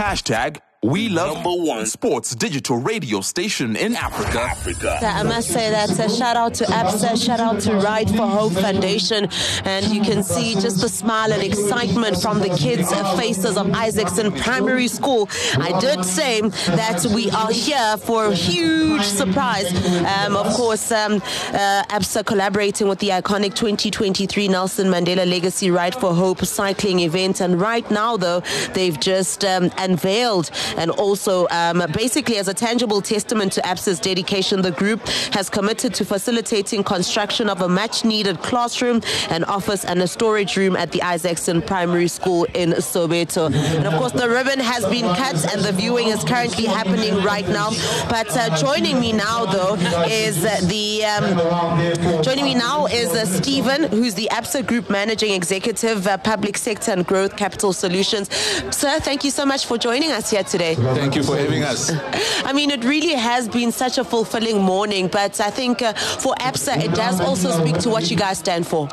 Hashtag we love number one sports digital radio station in Africa. Africa. I must say that a shout out to ABSA, shout out to Ride for Hope Foundation, and you can see just the smile and excitement from the kids' faces of Isaacson Primary School. I did say that we are here for a huge surprise. Um, of course, um, uh, ABSA collaborating with the iconic 2023 Nelson Mandela Legacy Ride for Hope cycling event, and right now, though, they've just um, unveiled and also um, basically as a tangible testament to ABSA's dedication, the group has committed to facilitating construction of a much needed classroom, an office, and a storage room at the Isaacson Primary School in Soweto. And of course, the ribbon has been cut and the viewing is currently happening right now. But uh, joining me now, though, is the um, joining me now is uh, Stephen, who's the ABSA Group Managing Executive, uh, Public Sector and Growth Capital Solutions. Sir, thank you so much for joining us here today. Thank you for having us. I mean, it really has been such a fulfilling morning, but I think uh, for ABSA, it does also speak to what you guys stand for.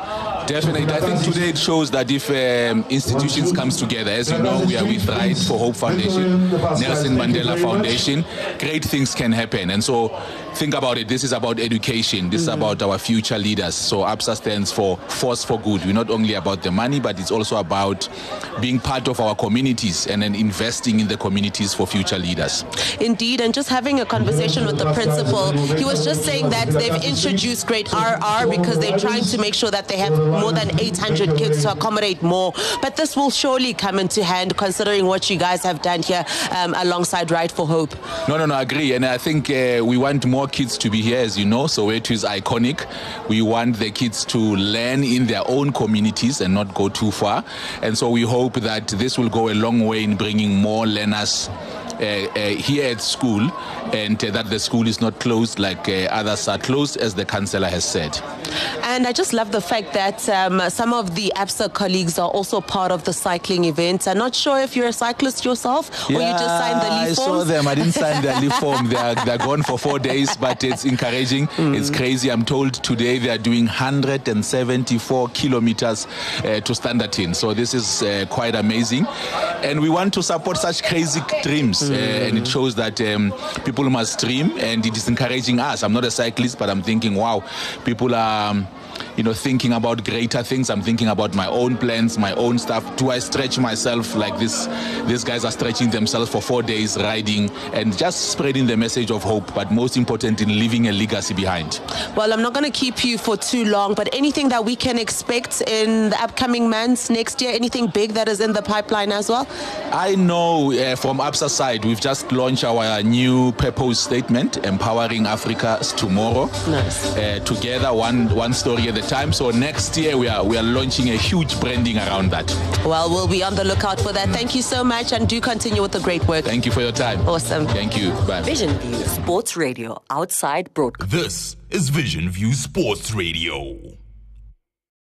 Definitely. I think today it shows that if um, institutions comes together, as you know, we are with Ride for Hope Foundation, Nelson Mandela Foundation, great things can happen. And so think about it. This is about education. This mm-hmm. is about our future leaders. So ABSA stands for Force for Good. We're not only about the money, but it's also about being part of our communities and then investing in the communities for future leaders. Indeed, and just having a conversation with the principal, he was just saying that they've introduced Grade RR because they're trying to make sure that they have more than 800 kids to accommodate more. But this will surely come into hand considering what you guys have done here um, alongside Ride for Hope. No, no, no, I agree. And I think uh, we want more kids to be here, as you know. So it is iconic. We want the kids to learn in their own communities and not go too far. And so we hope that this will go a long way in bringing more learners here at school and uh, that the school is not closed like others are closed, as the councillor has said. And I just love the fact that um, some of the ABSA colleagues are also part of the cycling event. I'm not sure if you're a cyclist yourself yeah, or you just signed the leave I forms. saw them. I didn't sign the leave form. They are, they're gone for four days, but it's encouraging. Mm. It's crazy. I'm told today they are doing 174 kilometers uh, to Standerton. So this is uh, quite amazing. And we want to support such crazy dreams. Uh, and it shows that um, people must dream, and it is encouraging us. I'm not a cyclist, but I'm thinking, wow, people are. Um, you know, thinking about greater things. I'm thinking about my own plans, my own stuff. Do I stretch myself like this? These guys are stretching themselves for four days riding and just spreading the message of hope, but most important in leaving a legacy behind. Well, I'm not going to keep you for too long, but anything that we can expect in the upcoming months next year, anything big that is in the pipeline as well? I know uh, from ABSA side, we've just launched our new purpose statement, empowering Africa's tomorrow. Nice. Uh, together, one one story at the time. So next year we are we are launching a huge branding around that. Well, we'll be on the lookout for that. Thank you so much, and do continue with the great work. Thank you for your time. Awesome. Thank you. Bye. Vision View Sports Radio outside broadcast. This is Vision View Sports Radio.